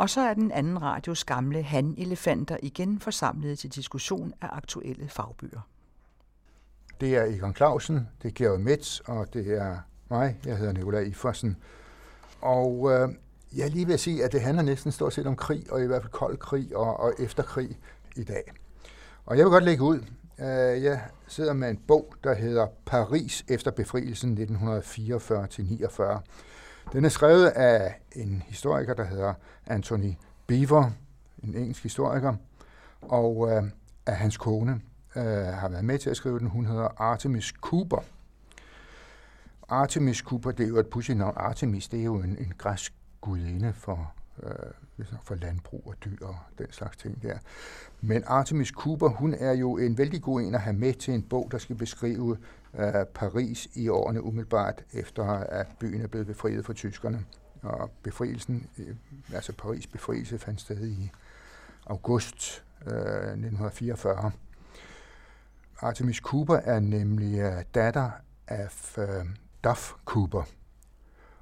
Og så er den anden radios gamle han-elefanter igen forsamlet til diskussion af aktuelle fagbøger. Det er Egon Clausen, det er Georg Metz, og det er mig. Jeg hedder Nikolaj Iforsen. Og øh, jeg er lige ved at sige, at det handler næsten stort set om krig, og i hvert fald kold krig og, og efterkrig i dag. Og jeg vil godt lægge ud. Øh, jeg sidder med en bog, der hedder Paris efter befrielsen 1944-49. Den er skrevet af en historiker, der hedder Anthony Beaver, en engelsk historiker, og øh, af hans kone øh, har været med til at skrive den. Hun hedder Artemis Cooper. Artemis Cooper, det er jo et pudsigt navn. Artemis, det er jo en, en græsk gudinde for, øh, for landbrug og dyr og den slags ting der. Men Artemis Cooper, hun er jo en vældig god en at have med til en bog, der skal beskrive øh, Paris i årene umiddelbart efter, at byen er blevet befriet fra tyskerne. Og befrielsen, øh, altså Paris befrielse, fandt sted i august øh, 1944. Artemis Cooper er nemlig øh, datter af øh, Duff Cooper.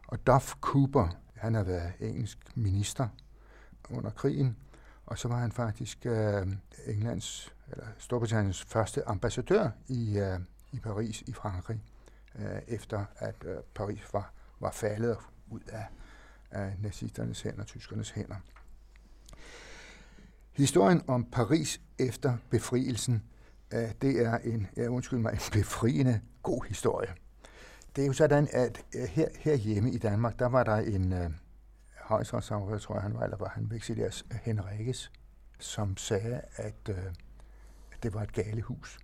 Og Duff Cooper, han har været engelsk minister under krigen, og så var han faktisk øh, Englands, eller Storbritanniens første ambassadør i, øh, i Paris i Frankrig, øh, efter at øh, Paris var, var faldet ud af, af nazisternes hænder, tyskernes hænder. Historien om Paris efter befrielsen, øh, det er en, ja, undskyld mig, en befriende god historie. Det er jo sådan, at øh, her, herhjemme i Danmark, der var der en øh, højstrætsafhør, tror jeg han var, eller var han veksiliers Henrikes, som sagde, at, øh, at det var et galehus.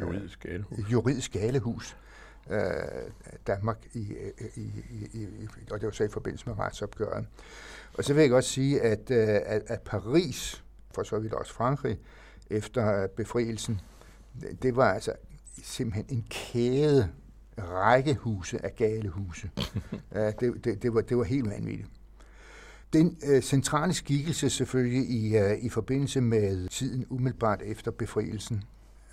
Juridisk galehus. Juridisk galehus. Øh, Danmark i, i, i, i, og det var så i forbindelse med retsopgøret. Og så vil jeg godt sige, at, øh, at, at Paris, for så vidt også Frankrig, efter befrielsen, det var altså simpelthen en kæde rækkehuse af galehuse. det, det, det, var, det var helt vanvittigt. Den øh, centrale skikkelse selvfølgelig i, øh, i forbindelse med tiden umiddelbart efter befrielsen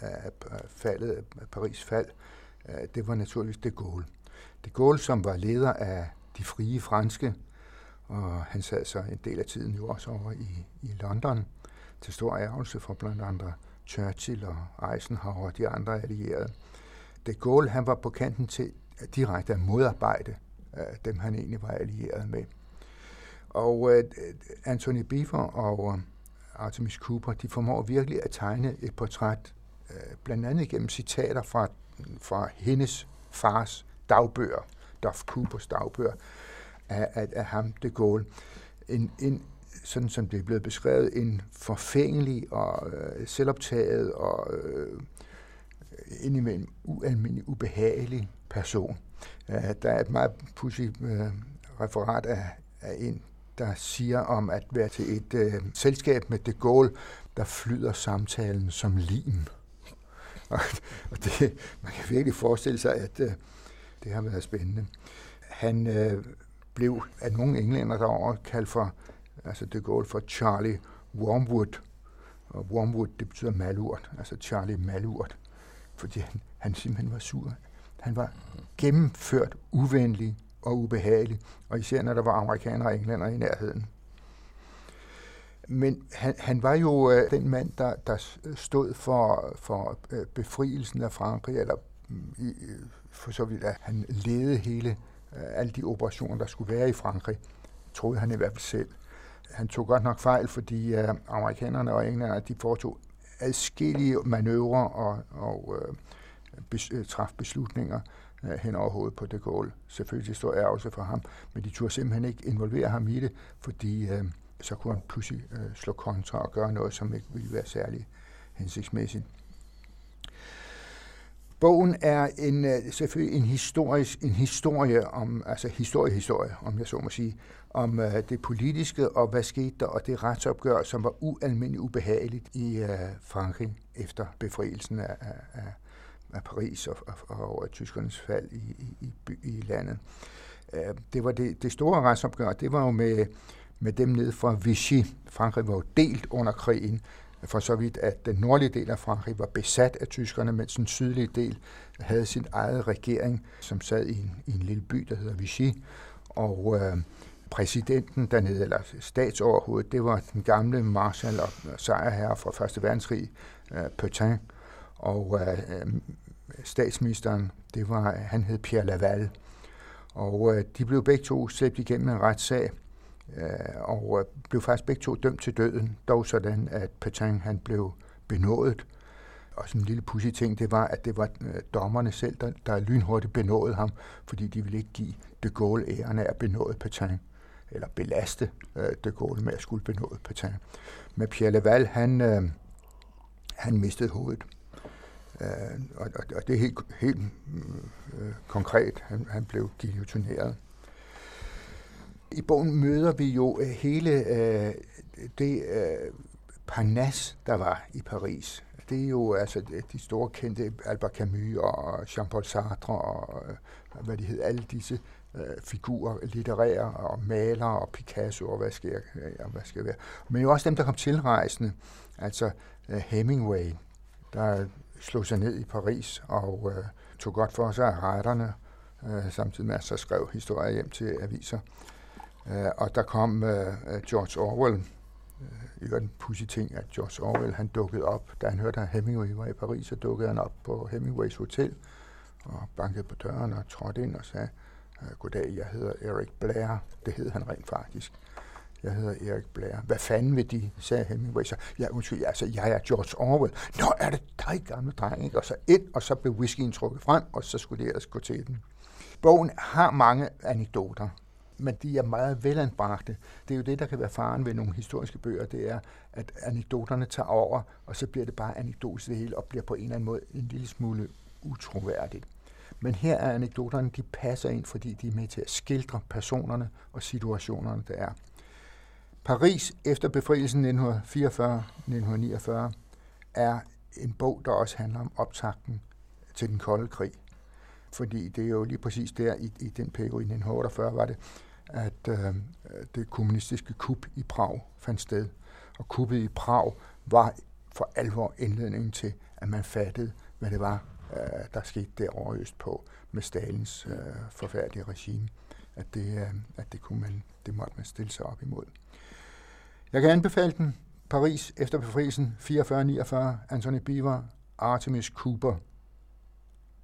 af faldet af Paris fald, øh, det var naturligvis de Gaulle. De Gaulle, som var leder af de frie franske, og han sad så en del af tiden jo også over i, i London, til stor ærgelse for blandt andre Churchill og Eisenhower og de andre allierede. De Gaulle, han var på kanten til direkte at modarbejde øh, dem, han egentlig var allieret med. Og øh, Anthony Beaver og øh, Artemis Cooper, de formår virkelig at tegne et portræt, Øh, blandt andet gennem citater fra, fra hendes fars dagbøger, Duff Coopers dagbøger, af, af, af ham, de Gaulle. En, en, sådan som det er blevet beskrevet, en forfængelig og øh, selvoptaget og øh, indimellem ualmindelig ubehagelig person. Uh, der er et meget pudsigt uh, referat af, af en der siger om at være til et uh, selskab med de Gaulle, der flyder samtalen som lim. Og, og det, man kan virkelig forestille sig, at øh, det har været spændende. Han øh, blev af nogle englænder derovre kaldt for, altså de Gaulle for Charlie Wormwood. Og Wormwood, det betyder malurt, altså Charlie Malurt, fordi han, han simpelthen var sur. Han var gennemført uvenlig og ubehagelig, og især når der var amerikanere og englænder i nærheden. Men han, han var jo øh, den mand, der, der stod for, for øh, befrielsen af Frankrig, eller øh, for så vidt at han ledede hele øh, alle de operationer, der skulle være i Frankrig, troede han i hvert fald selv. Han tog godt nok fejl, fordi øh, amerikanerne og englænderne, de foretog adskillige manøvrer og, og øh, bes, øh, traf beslutninger, øh, hen over hovedet på de Gaulle. Selvfølgelig står ærgelse for ham, men de turde simpelthen ikke involvere ham i det, fordi øh, så kunne han pludselig øh, slå kontra og gøre noget, som ikke ville være særlig hensigtsmæssigt. Bogen er en, øh, selvfølgelig en, historisk, en historie om, altså historiehistorie, om jeg så må sige, om øh, det politiske og hvad skete der, og det retsopgør, som var ualmindeligt ubehageligt i øh, Frankrig efter befrielsen af, af, af Paris og, og, og over tyskernes fald i, i, i, i landet. Øh, det var det, det store retsopgør, det var jo med, med dem ned fra Vichy. Frankrig var jo delt under krigen, for så vidt, at den nordlige del af Frankrig var besat af tyskerne, mens den sydlige del havde sin egen regering, som sad i en, i en lille by, der hedder Vichy. Og øh, præsidenten dernede, eller statsoverhovedet, det var den gamle marshal og sejrherre fra Første Verdenskrig, øh, Petain, og øh, statsministeren, det var, han hed Pierre Laval. Og øh, de blev begge to slæbt igennem en retssag, Øh, og øh, blev faktisk begge to dømt til døden, dog sådan, at Petain han blev benådet, og sådan en lille pussy ting, det var, at det var øh, dommerne selv, der, der lynhurtigt benådede ham, fordi de ville ikke give de Gaulle æren af at benåde Petain, eller belaste øh, de Gaulle med at skulle benåde Petain. Men Pierre Laval, han, øh, han mistede hovedet. Øh, og, og, og det er helt, helt øh, konkret. Han, han blev guillotineret. I bogen møder vi jo øh, hele øh, det øh, parnas, der var i Paris det er jo altså de store kendte Albert Camus og Jean-Paul Sartre og øh, hvad de hedder, alle disse øh, figurer, litterære og malere og Picasso og hvad skal, jeg, øh, hvad skal jeg være. Men jo også dem, der kom tilrejsende, altså øh, Hemingway, der slog sig ned i Paris og øh, tog godt for sig af retterne, øh, samtidig med at så skrev historier hjem til aviser. Uh, og der kom uh, George Orwell, i en pussy ting, at George Orwell han dukkede op, da han hørte, at Hemingway var i Paris, så dukkede han op på Hemingways hotel og bankede på døren og trådte ind og sagde, goddag, jeg hedder Eric Blair. Det hed han rent faktisk. Jeg hedder Erik Blair. Hvad fanden vil de, sagde Hemingway. Så, ja, undskyld, altså, jeg er George Orwell. Nå, er det dig, gamle dreng, ikke? Og så ind, og så blev whiskyen trukket frem, og så skulle det ellers gå til den. Bogen har mange anekdoter men de er meget velanbragte. Det er jo det, der kan være faren ved nogle historiske bøger, det er, at anekdoterne tager over, og så bliver det bare anekdotisk det hele, og bliver på en eller anden måde en lille smule utroværdigt. Men her er anekdoterne, de passer ind, fordi de er med til at skildre personerne og situationerne, der er. Paris efter befrielsen 1944-1949 er en bog, der også handler om optakten til den kolde krig. Fordi det er jo lige præcis der i, i den periode i 1948 var det, at øh, det kommunistiske kup i Prag fandt sted. Og kuppet i Prag var for alvor indledningen til, at man fattede, hvad det var, øh, der skete derovre øst på med Stalins øh, forfærdelige regime. At det, øh, at det, kunne man, det måtte man stille sig op imod. Jeg kan anbefale den. Paris efter befrielsen 44-49, Anthony Beaver, Artemis Cooper.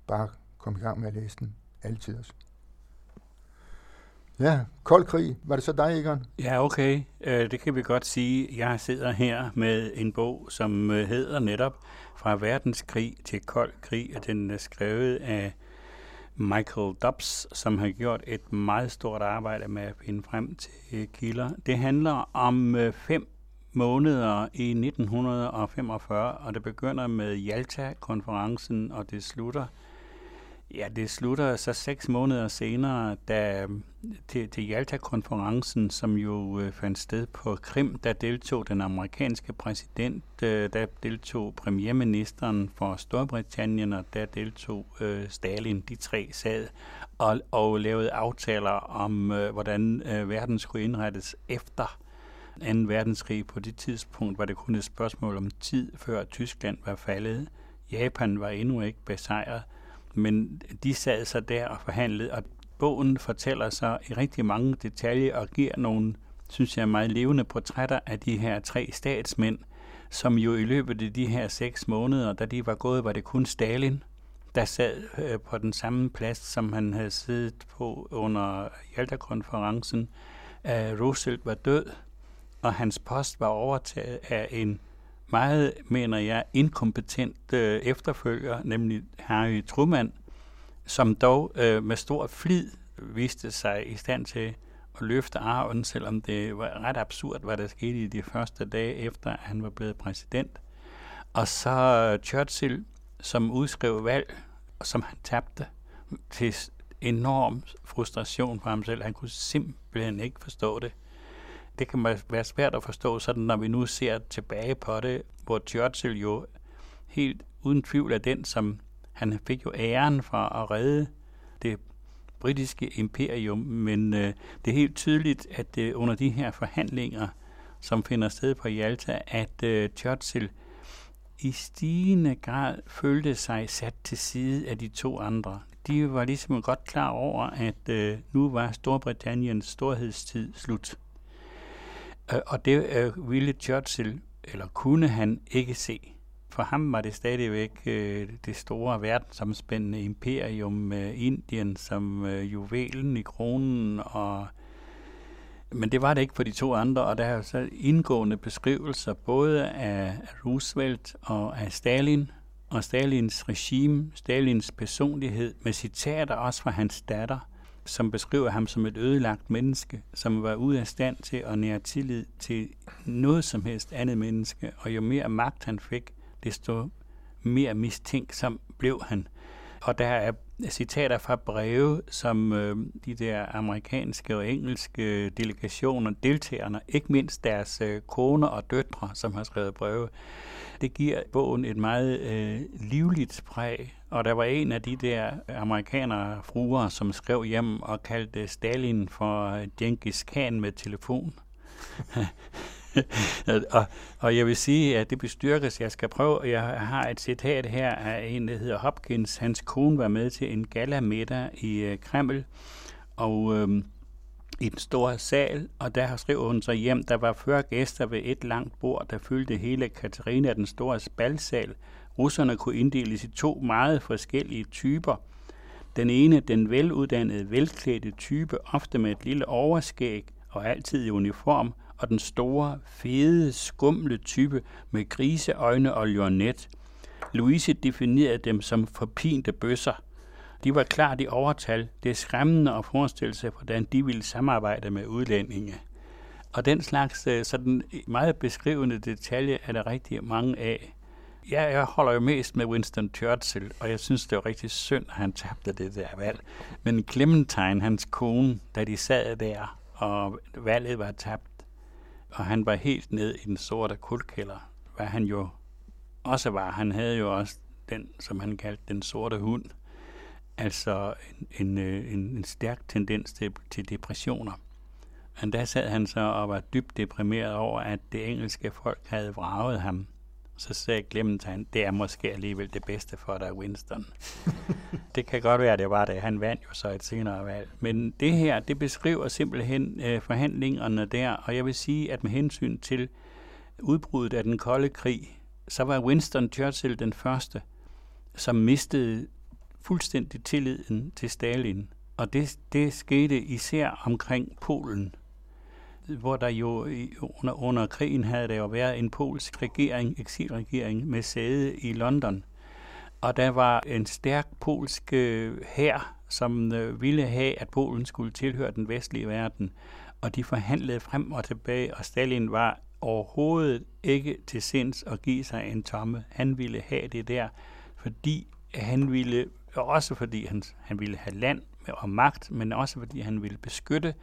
Bare kom i gang med at læse den. Altid også. Ja, kold krig. Var det så dig, Egon? Ja, okay. Øh, det kan vi godt sige. Jeg sidder her med en bog, som øh, hedder netop Fra verdenskrig til kold krig, og den er skrevet af Michael Dobbs, som har gjort et meget stort arbejde med at finde frem til øh, kilder. Det handler om fem måneder i 1945, og det begynder med Jalta-konferencen, og det slutter Ja, det slutter så seks måneder senere, da til, til Jalta-konferencen, som jo øh, fandt sted på Krim, der deltog den amerikanske præsident, øh, der deltog premierministeren for Storbritannien, og der deltog øh, Stalin. De tre sad og, og lavede aftaler om, øh, hvordan øh, verden skulle indrettes efter 2. verdenskrig. På det tidspunkt var det kun et spørgsmål om tid, før Tyskland var faldet. Japan var endnu ikke besejret men de sad så der og forhandlede, og bogen fortæller så i rigtig mange detaljer og giver nogle, synes jeg, meget levende portrætter af de her tre statsmænd, som jo i løbet af de her seks måneder, da de var gået, var det kun Stalin, der sad øh, på den samme plads, som han havde siddet på under Jalta-konferencen. Øh, Roosevelt var død, og hans post var overtaget af en meget, mener jeg, inkompetent øh, efterfølger, nemlig Harry Truman, som dog øh, med stor flid viste sig i stand til at løfte arven, selvom det var ret absurd, hvad der skete i de første dage efter, at han var blevet præsident. Og så øh, Churchill, som udskrev valg, og som han tabte til enorm frustration for ham selv. Han kunne simpelthen ikke forstå det det kan være svært at forstå, sådan når vi nu ser tilbage på det, hvor Churchill jo helt uden tvivl er den, som han fik jo æren for at redde det britiske imperium, men øh, det er helt tydeligt, at øh, under de her forhandlinger, som finder sted på Jalta, at øh, Churchill i stigende grad følte sig sat til side af de to andre. de var ligesom godt klar over, at øh, nu var Storbritanniens storhedstid slut. Øh, og det øh, ville Churchill, eller kunne han ikke se. For ham var det stadigvæk øh, det store verdensomspændende imperium med Indien som øh, juvelen i kronen. Og, men det var det ikke for de to andre, og der er så indgående beskrivelser både af Roosevelt og af Stalin, og Stalins regime, Stalins personlighed, med citater også fra hans datter, som beskriver ham som et ødelagt menneske, som var ude af stand til at nære tillid til noget som helst andet menneske, og jo mere magt han fik, desto mere mistænksom blev han. Og der er citater fra breve, som øh, de der amerikanske og engelske delegationer, deltagerne, ikke mindst deres øh, koner og døtre, som har skrevet breve, det giver bogen et meget øh, livligt præg. Og der var en af de der amerikanere fruer, som skrev hjem og kaldte Stalin for øh, Genghis Khan med telefon. og, og jeg vil sige, at det bestyrkes. Jeg skal prøve, jeg har et citat her af en, der hedder Hopkins. Hans kone var med til en galamiddag i øh, Kreml, og øh, i den store sal, og der skrev hun så hjem, der var 40 gæster ved et langt bord, der fyldte hele Katarina den store spalsal. Russerne kunne inddeles i to meget forskellige typer. Den ene, den veluddannede, velklædte type, ofte med et lille overskæg og altid i uniform, og den store, fede, skumle type med griseøjne og lornet. Louise definerede dem som forpinte bøsser. De var klart i overtal. Det er skræmmende at forestille sig, hvordan de ville samarbejde med udlændinge. Og den slags øh, sådan meget beskrivende detalje er der rigtig mange af. Ja, jeg holder jo mest med Winston Churchill, og jeg synes, det var rigtig synd, at han tabte det der valg. Men Clementine, hans kone, da de sad der, og valget var tabt, og han var helt ned i den sorte kuldkælder, hvad han jo også var. Han havde jo også den, som han kaldte den sorte hund, altså en, en, øh, en, en stærk tendens til, til depressioner. Men der sad han så og var dybt deprimeret over, at det engelske folk havde vraget ham. Så sagde Clementine, det er måske alligevel det bedste for dig, Winston. det kan godt være, det var det. Han vandt jo så et senere valg. Men det her, det beskriver simpelthen øh, forhandlingerne der, og jeg vil sige, at med hensyn til udbruddet af den kolde krig, så var Winston Churchill den første, som mistede fuldstændig tilliden til Stalin. Og det, det skete især omkring Polen, hvor der jo under, under krigen havde der jo været en polsk regering, eksilregering med sæde i London. Og der var en stærk polsk øh, hær, som øh, ville have, at Polen skulle tilhøre den vestlige verden. Og de forhandlede frem og tilbage, og Stalin var overhovedet ikke til sinds at give sig en tomme. Han ville have det der, fordi han ville også fordi han, han ville have land og magt, men også fordi han ville beskytte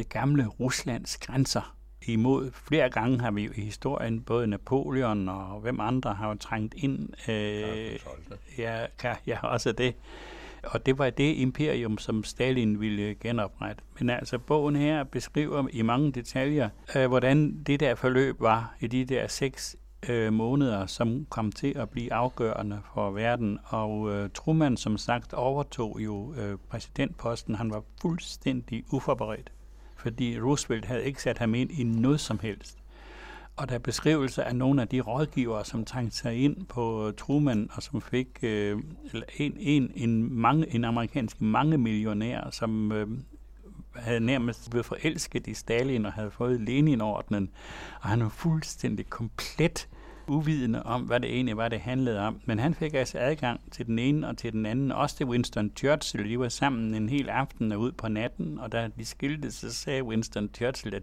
det gamle Ruslands grænser imod. Flere gange har vi jo i historien, både Napoleon og hvem andre har jo trængt ind. Øh, ja, ja, også det. Og det var det imperium, som Stalin ville genoprette. Men altså, bogen her beskriver i mange detaljer, øh, hvordan det der forløb var i de der seks øh, måneder, som kom til at blive afgørende for verden. Og øh, Truman, som sagt, overtog jo øh, præsidentposten. Han var fuldstændig uforberedt, fordi Roosevelt havde ikke sat ham ind i noget som helst. Og der er beskrivelser af nogle af de rådgivere, som trængte sig ind på øh, Truman, og som fik øh, en, en, en, mange, en amerikansk mange millionær, som øh, havde nærmest blevet forelsket i Stalin og havde fået Lenin-ordenen, og han var fuldstændig komplet uvidende om, hvad det egentlig var, det handlede om. Men han fik altså adgang til den ene og til den anden. Også til Winston Churchill. De var sammen en hel aften og ud på natten, og da de skilte, så sagde Winston Churchill, at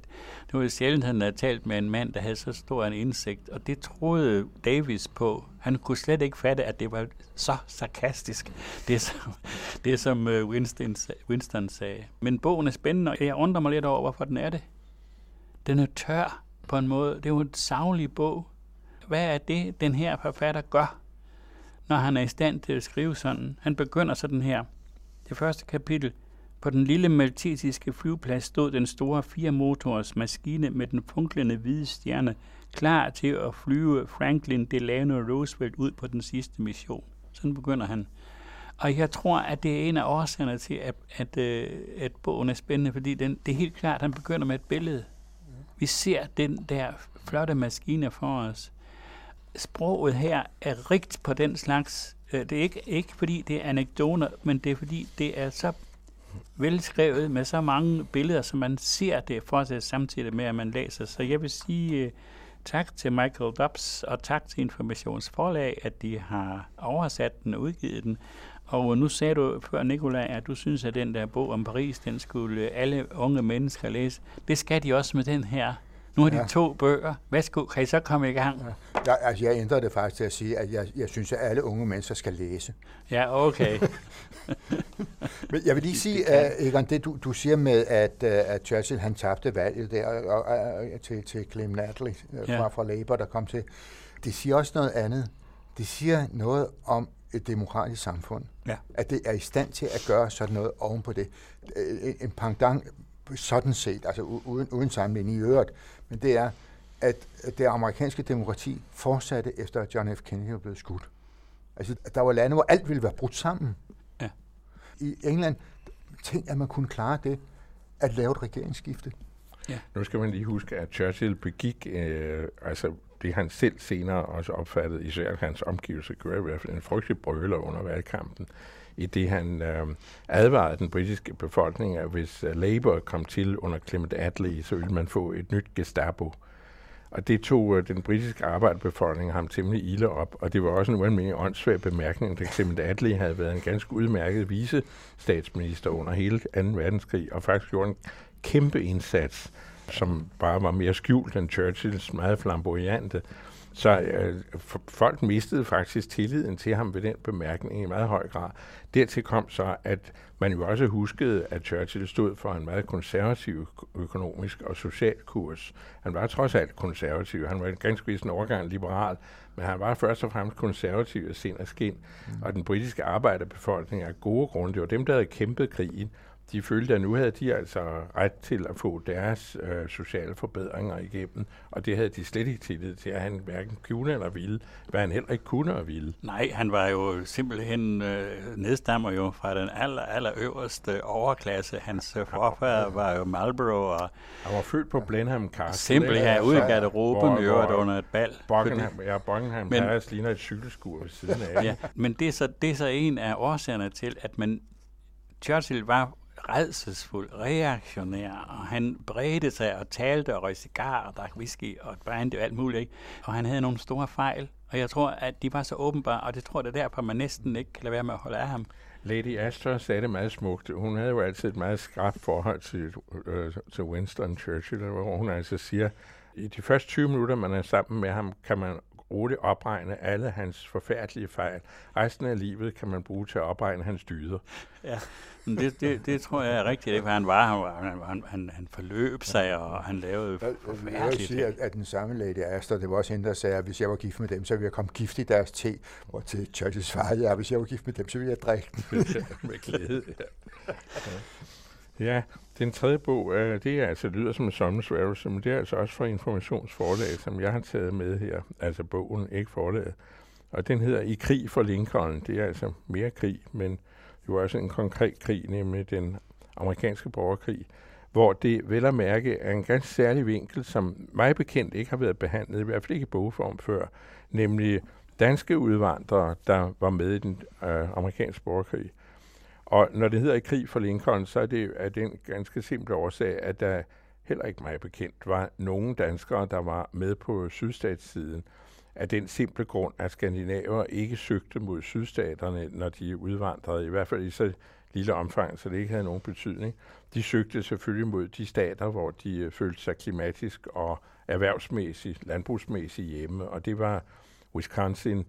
det var sjældent, han havde talt med en mand, der havde så stor en indsigt. Og det troede Davis på. Han kunne slet ikke fatte, at det var så sarkastisk, det som, det som øh, Winston, Winston sagde. Men bogen er spændende, og jeg undrer mig lidt over, hvorfor den er det. Den er tør på en måde. Det er jo en savlig bog, hvad er det, den her forfatter gør, når han er i stand til at skrive sådan? Han begynder sådan her. Det første kapitel. På den lille maltesiske flyveplads stod den store fire-motors maskine med den funklende hvide stjerne, klar til at flyve Franklin Delano Roosevelt ud på den sidste mission. Sådan begynder han. Og jeg tror, at det er en af årsagerne til, at, at, øh, at bogen er spændende, fordi den, det er helt klart, at han begynder med et billede. Vi ser den der flotte maskine for os. Sproget her er rigt på den slags. Øh, det er ikke, ikke fordi det er anekdoter, men det er fordi det er så velskrevet med så mange billeder, som man ser det for sig samtidig med, at man læser. Så jeg vil sige øh, tak til Michael Dobbs og tak til Informationsforlag, at de har oversat den og udgivet den. Og nu sagde du før, Nikola, at du synes, at den der bog om Paris, den skulle alle unge mennesker læse. Det skal de også med den her. Nu har de ja. to bøger. Værsgo, kan I så komme i gang? Ja. Jeg, altså, jeg ændrede det faktisk til at sige, at jeg, jeg synes, at alle unge mennesker skal læse. Ja, okay. Men jeg vil lige sige, uh, Egon, det du, du siger med, at, uh, at Churchill han tabte valget der og, og, og, til, til Clem Attlee uh, ja. fra, fra Labour, der kom til. Det siger også noget andet. Det siger noget om et demokratisk samfund. Ja. At det er i stand til at gøre sådan noget oven på det. En, en pendant sådan set, altså uden, uden sammenligning i øvrigt, men det er, at det amerikanske demokrati fortsatte efter, at John F. Kennedy var blevet skudt. Altså, der var lande, hvor alt ville være brudt sammen. Ja. I England, tænk, at man kunne klare det, at lave et regeringsskifte. Ja. Nu skal man lige huske, at Churchill begik, øh, altså det han selv senere også opfattede, især hans omgivelser, gjorde i hvert fald en frygtelig brøler under valgkampen i det han øh, advarede den britiske befolkning, at hvis øh, Labour kom til under Clement Attlee, så ville man få et nyt Gestapo. Og det tog øh, den britiske arbejderbefolkning ham temmelig ilde op, og det var også en ualmindelig åndssvær bemærkning, da Clement Attlee havde været en ganske udmærket vice statsminister under hele 2. verdenskrig, og faktisk gjorde en kæmpe indsats, som bare var mere skjult end Churchills meget flamboyante. Så øh, folk mistede faktisk tilliden til ham ved den bemærkning i meget høj grad. Dertil kom så, at man jo også huskede, at Churchill stod for en meget konservativ økonomisk og social kurs. Han var trods alt konservativ. Han var en ganske vist en overgang liberal, men han var først og fremmest konservativ af sind og skin. Mm. Og den britiske arbejderbefolkning er gode grunde. Det var dem, der havde kæmpet krigen de følte, at nu havde de altså ret til at få deres øh, sociale forbedringer igennem, og det havde de slet ikke tillid til, at han hverken kunne eller ville, hvad han heller ikke kunne og ville. Nej, han var jo simpelthen øh, nedstammer jo fra den aller, aller øverste overklasse. Hans øh, forfader var jo Marlborough. Og han var født på Blenheim Castle. Simpelthen ude i garderoben i øvrigt under et bal. Buckingham, ja, Buckingham men, Palace ligner et cykelskur ved siden af. ja, men det er, så, det er så en af årsagerne til, at man Churchill var redselsfuld, reaktionær, og han bredte sig og talte og røg cigar og drak whisky og brandy og alt muligt. Ikke? Og han havde nogle store fejl, og jeg tror, at de var så åbenbare, og det tror jeg, det er derfor, man næsten ikke kan lade være med at holde af ham. Lady Astor sagde det meget smukt. Hun havde jo altid et meget skrabt forhold til, øh, til Winston Churchill, hvor hun altså siger, i de første 20 minutter, man er sammen med ham, kan man roligt opregne alle hans forfærdelige fejl. Resten af livet kan man bruge til at opregne hans dyder. Ja, men det, det, det tror jeg er rigtigt, for han var, han, var, han, han, han forløb sig, og han lavede forfærdeligt. Jeg vil sige, at, at den samme Lady Astor, det var også hende, der sagde, at hvis jeg var gift med dem, så ville jeg komme gift i deres te, hvor til Churchills far, ja, hvis jeg var gift med dem, så ville jeg drikke den. med glæde, ja. Ja, den tredje bog, øh, det er altså lyder som en sommersværgelse, men det er altså også fra Informationsforlag, som jeg har taget med her. Altså bogen, ikke forlaget. Og den hedder I krig for Lincoln. Det er altså mere krig, men jo også en konkret krig, nemlig den amerikanske borgerkrig, hvor det vel at mærke er en ganske særlig vinkel, som mig bekendt ikke har været behandlet, i hvert fald ikke i bogform før, nemlig danske udvandrere, der var med i den øh, amerikanske borgerkrig. Og når det hedder i krig for Lincoln, så er det af den ganske simple årsag, at der heller ikke mig bekendt var nogen danskere, der var med på sydstatssiden. Af den simple grund, at skandinaver ikke søgte mod sydstaterne, når de udvandrede, i hvert fald i så lille omfang, så det ikke havde nogen betydning. De søgte selvfølgelig mod de stater, hvor de øh, følte sig klimatisk og erhvervsmæssigt, landbrugsmæssigt hjemme, og det var Wisconsin,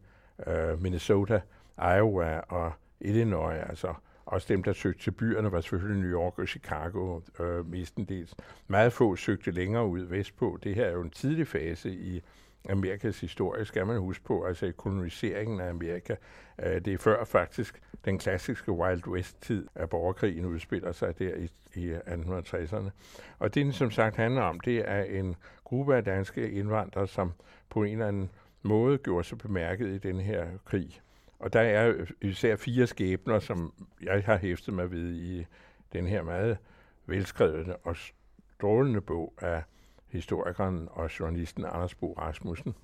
øh, Minnesota, Iowa og Illinois, altså også dem, der søgte til byerne, var selvfølgelig New York og Chicago øh, mestendels. Meget få søgte længere ud vestpå. Det her er jo en tidlig fase i Amerikas historie, skal man huske på, altså i koloniseringen af Amerika. Øh, det er før faktisk den klassiske Wild West-tid, at borgerkrigen udspiller sig der i, i 1860'erne. Og det, den som sagt handler om, det er en gruppe af danske indvandrere, som på en eller anden måde gjorde sig bemærket i den her krig og der er især fire skæbner, som jeg har hæftet mig ved i den her meget velskrevne og strålende bog af historikeren og journalisten Anders Bo Rasmussen.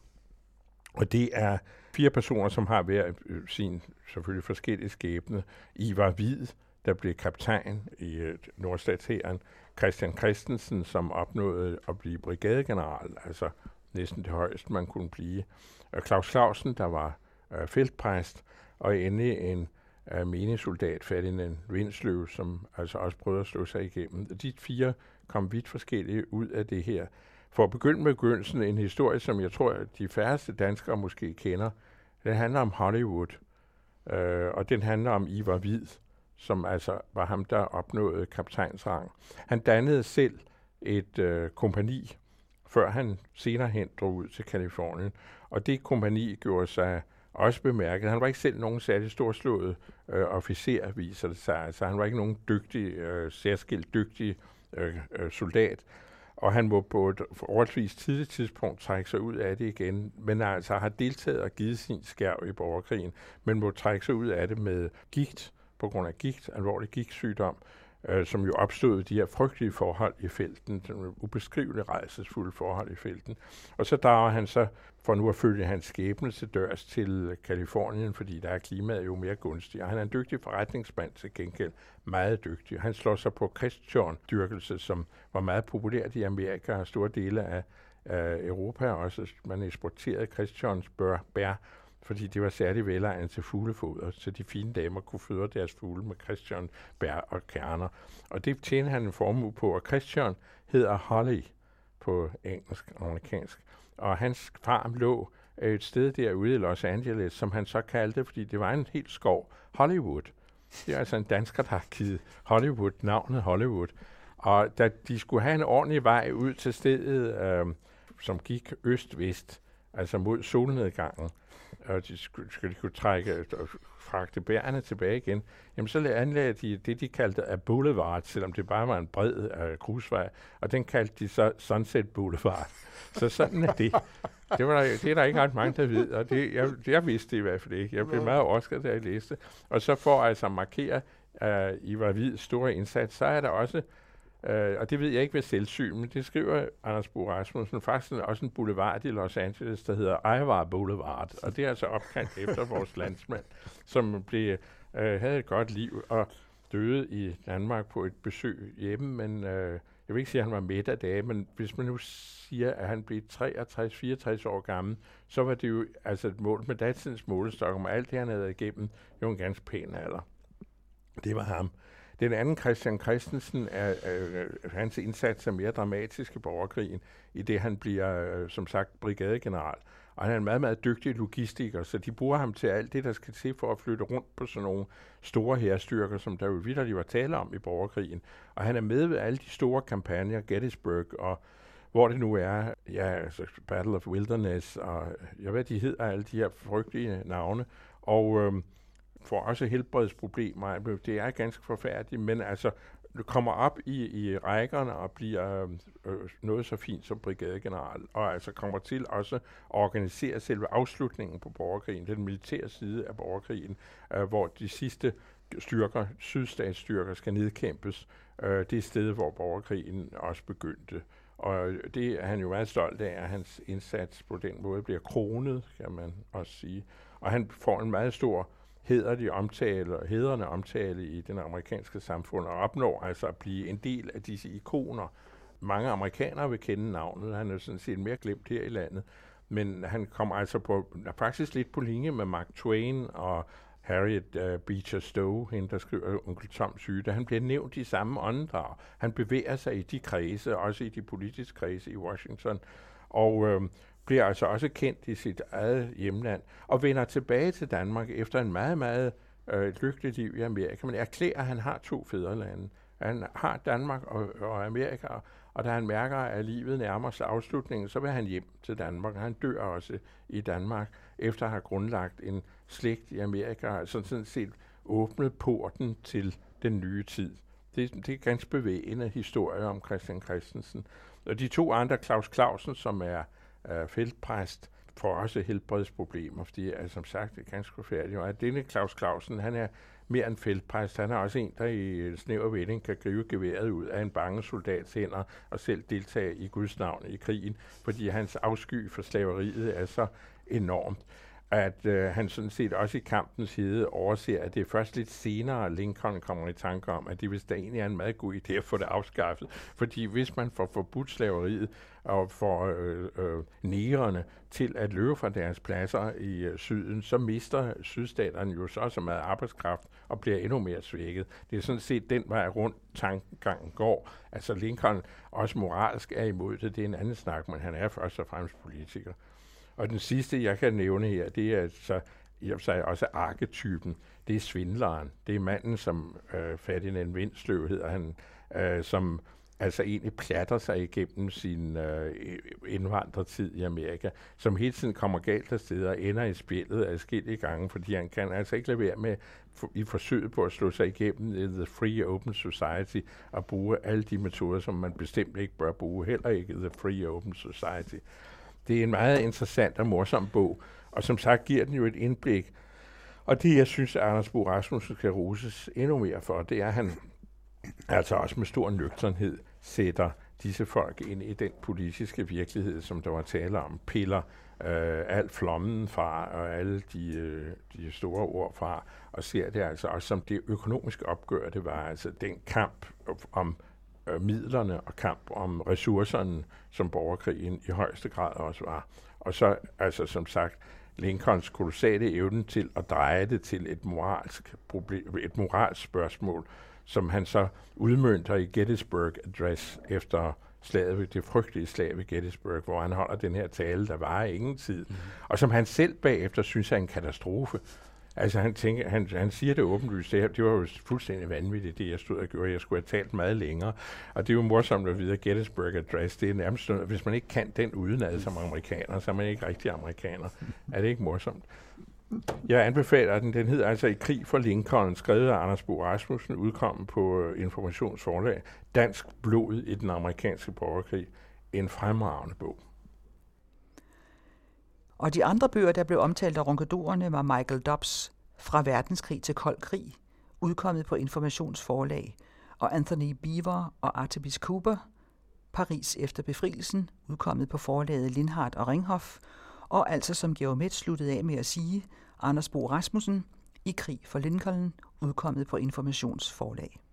Og det er fire personer, som har hver øh, sin selvfølgelig forskellige skæbne. Ivar Hvid, der blev kaptajn i øh, Nordstatshæren. Christian Christensen, som opnåede at blive brigadegeneral, altså næsten det højeste, man kunne blive. Og Claus Clausen, der var øh, feltpræst, og endelig en øh, menesoldat, Ferdinand Vindsløv, som altså også prøvede at slå sig igennem. De fire kom vidt forskellige ud af det her. For at begynde med begyndelsen, en historie, som jeg tror, at de færreste danskere måske kender. Den handler om Hollywood, øh, og den handler om Ivar Hvid, som altså var ham, der opnåede kaptajnsrang. Han dannede selv et øh, kompani, før han senere hen drog ud til Kalifornien. Og det kompani gjorde sig også bemærket. Han var ikke selv nogen særlig storslået øh, officer, viser det sig. Altså, han var ikke nogen dygtig, øh, særskilt dygtig øh, øh, soldat. Og han må på et overtvis tidligt tidspunkt trække sig ud af det igen, men altså har deltaget og givet sin skærv i borgerkrigen, men må trække sig ud af det med gigt, på grund af gigt, alvorlig gigtsygdom, øh, som jo opstod de her frygtelige forhold i felten, den ubeskrivelige rejsesfulde forhold i felten. Og så drager han så, for nu at følge hans skæbne til dørs til Kalifornien, fordi der er klimaet jo mere gunstigt. Og han er en dygtig forretningsmand til gengæld, meget dygtig. Han slår sig på Christian-dyrkelse, som var meget populært i Amerika og store dele af, af Europa også. Man eksporterede Christians bær, bær fordi det var særlig velegnet til fuglefoder, så de fine damer kunne føde deres fugle med Christian bær og kerner. Og det tjente han en formue på, og Christian hedder Holly på engelsk og amerikansk. Og hans farm lå øh, et sted derude i Los Angeles, som han så kaldte, fordi det var en helt skov, Hollywood. Det er altså en dansker, der har givet Hollywood navnet Hollywood. Og da de skulle have en ordentlig vej ud til stedet, øh, som gik øst-vest, altså mod solnedgangen, og de skulle, skulle de kunne trække og fragte bærene tilbage igen, jamen så anlagde de det, de kaldte a boulevard, selvom det bare var en bred uh, grusvej, og den kaldte de så Sunset Boulevard. så sådan er det. Det, var der, det er der ikke ret mange, der ved, og det, jeg, jeg vidste det i hvert fald ikke. Jeg blev meget overrasket, da jeg læste. Og så for at altså markere uh, Ivar Hvids store indsats, så er der også Uh, og det ved jeg ikke ved selvsyn, men det skriver Anders Bo Rasmussen faktisk også en boulevard i Los Angeles, der hedder Ivar Boulevard. Og det er altså opkaldt efter vores landsmand, som blev, uh, havde et godt liv og døde i Danmark på et besøg hjemme, men uh, jeg vil ikke sige, at han var midt af dage, men hvis man nu siger, at han blev 63-64 år gammel, så var det jo altså et mål med datidens målestok, om alt det, han havde igennem, jo en ganske pæn alder. Det var ham. Den anden, Christian Christensen, er, øh, hans indsats er mere dramatisk i borgerkrigen, i det han bliver, øh, som sagt, brigadegeneral. Og han er en meget, meget dygtig logistiker, så de bruger ham til alt det, der skal til for at flytte rundt på sådan nogle store herrestyrker, som der jo vidderligt var tale om i borgerkrigen. Og han er med ved alle de store kampagner, Gettysburg og hvor det nu er, ja, altså Battle of Wilderness, og øh, jeg ved, de hedder alle de her frygtelige navne. Og øh, får også helbredsproblemer. Altså, det er ganske forfærdeligt, men altså kommer op i, i rækkerne og bliver øh, øh, noget så fint som brigadegeneral, og altså kommer til også at organisere selve afslutningen på borgerkrigen, den militære side af borgerkrigen, øh, hvor de sidste styrker, sydstatsstyrker, skal nedkæmpes. Øh, det sted, hvor borgerkrigen også begyndte. Og det er han jo meget stolt af, at hans indsats på den måde bliver kronet, kan man også sige. Og han får en meget stor hederlig omtale, og hederne omtale i den amerikanske samfund, og opnår altså at blive en del af disse ikoner. Mange amerikanere vil kende navnet, han er sådan set mere glemt her i landet, men han kommer altså på, faktisk lidt på linje med Mark Twain og Harriet uh, Beecher Stowe, hende der skriver Onkel Tom syge, han bliver nævnt i samme åndedrag. Han bevæger sig i de kredse, også i de politiske kredse i Washington, og øh, bliver altså også kendt i sit eget hjemland, og vender tilbage til Danmark efter en meget, meget øh, lykkelig liv i Amerika, men erklærer, at han har to fædrelande. Han har Danmark og, og Amerika, og da han mærker, at livet nærmer sig afslutningen, så vil han hjem til Danmark. Han dør også i Danmark, efter at have grundlagt en slægt i Amerika, altså sådan set åbnet porten til den nye tid. Det, det er ganske bevægende historie om Christian Christensen. Og de to andre, Claus Clausen, som er øh, feltpræst, får også helbredsproblemer, fordi er som sagt er ganske færdig. Og at denne Claus Clausen, han er mere end feltpræst. Han er også en, der i snæver vending kan gribe geværet ud af en bange soldats hænder og selv deltage i Guds navn i krigen, fordi hans afsky for slaveriet er så enormt at øh, han sådan set også i kampens hede overser, at det er først lidt senere, Lincoln kommer i tanke om, at det vist da egentlig er en meget god idé at få det afskaffet. Fordi hvis man får forbudt slaveriet og får øh, øh, nærerne til at løbe fra deres pladser i øh, syden, så mister sydstaterne jo så så meget arbejdskraft og bliver endnu mere svækket. Det er sådan set den vej rundt tankegangen går. Altså Lincoln også moralsk er imod det, det er en anden snak, men han er først og fremmest politiker. Og den sidste, jeg kan nævne her, det er så i og for sig også arketypen. Det er svindleren. Det er manden, som øh, Ferdinand Vindsløv hedder han, øh, som altså egentlig platter sig igennem sin øh, indvandrertid i Amerika, som hele tiden kommer galt af steder og ender i spillet adskillige gange, fordi han kan altså ikke lade være med for, i forsøget på at slå sig igennem i The Free Open Society og bruge alle de metoder, som man bestemt ikke bør bruge, heller ikke i The Free Open Society. Det er en meget interessant og morsom bog, og som sagt giver den jo et indblik. Og det, jeg synes, at Anders Bo Rasmussen skal roses endnu mere for, det er, at han altså også med stor nøgternhed sætter disse folk ind i den politiske virkelighed, som der var tale om, piller øh, alt flommen fra og alle de, øh, de store ord fra, og ser det altså også som det økonomiske opgør, det var altså den kamp om øh, midlerne og kamp om ressourcerne, som borgerkrigen i højeste grad også var. Og så, altså som sagt, Lincolns kolossale evne til at dreje det til et moralsk, problem, et moralsk spørgsmål, som han så udmønter i Gettysburg Address efter slaget ved det frygtelige slag ved Gettysburg, hvor han holder den her tale, der var ingen tid, mm. og som han selv bagefter synes er en katastrofe. Altså han, tænker, han, han siger det åbenlyst, det, det var jo fuldstændig vanvittigt, det jeg stod og gjorde. Jeg skulle have talt meget længere. Og det er jo morsomt at vide, at Gettysburg Address, det er nærmest sådan, hvis man ikke kan den udenad som amerikaner, så er man ikke rigtig amerikaner. Er det ikke morsomt? Jeg anbefaler den. Den hedder altså I krig for Lincoln, skrevet af Anders Bo Rasmussen, udkom på øh, Informationsforlag. Dansk blod i den amerikanske borgerkrig. En fremragende bog. Og de andre bøger, der blev omtalt af ronkadorerne, var Michael Dobbs Fra verdenskrig til kold krig, udkommet på Informationsforlag, og Anthony Beaver og Artemis Cooper, Paris efter befrielsen, udkommet på forlaget Lindhardt og Ringhof, og altså som Georg sluttede af med at sige, Anders Bo Rasmussen, I krig for Lincoln, udkommet på Informationsforlag.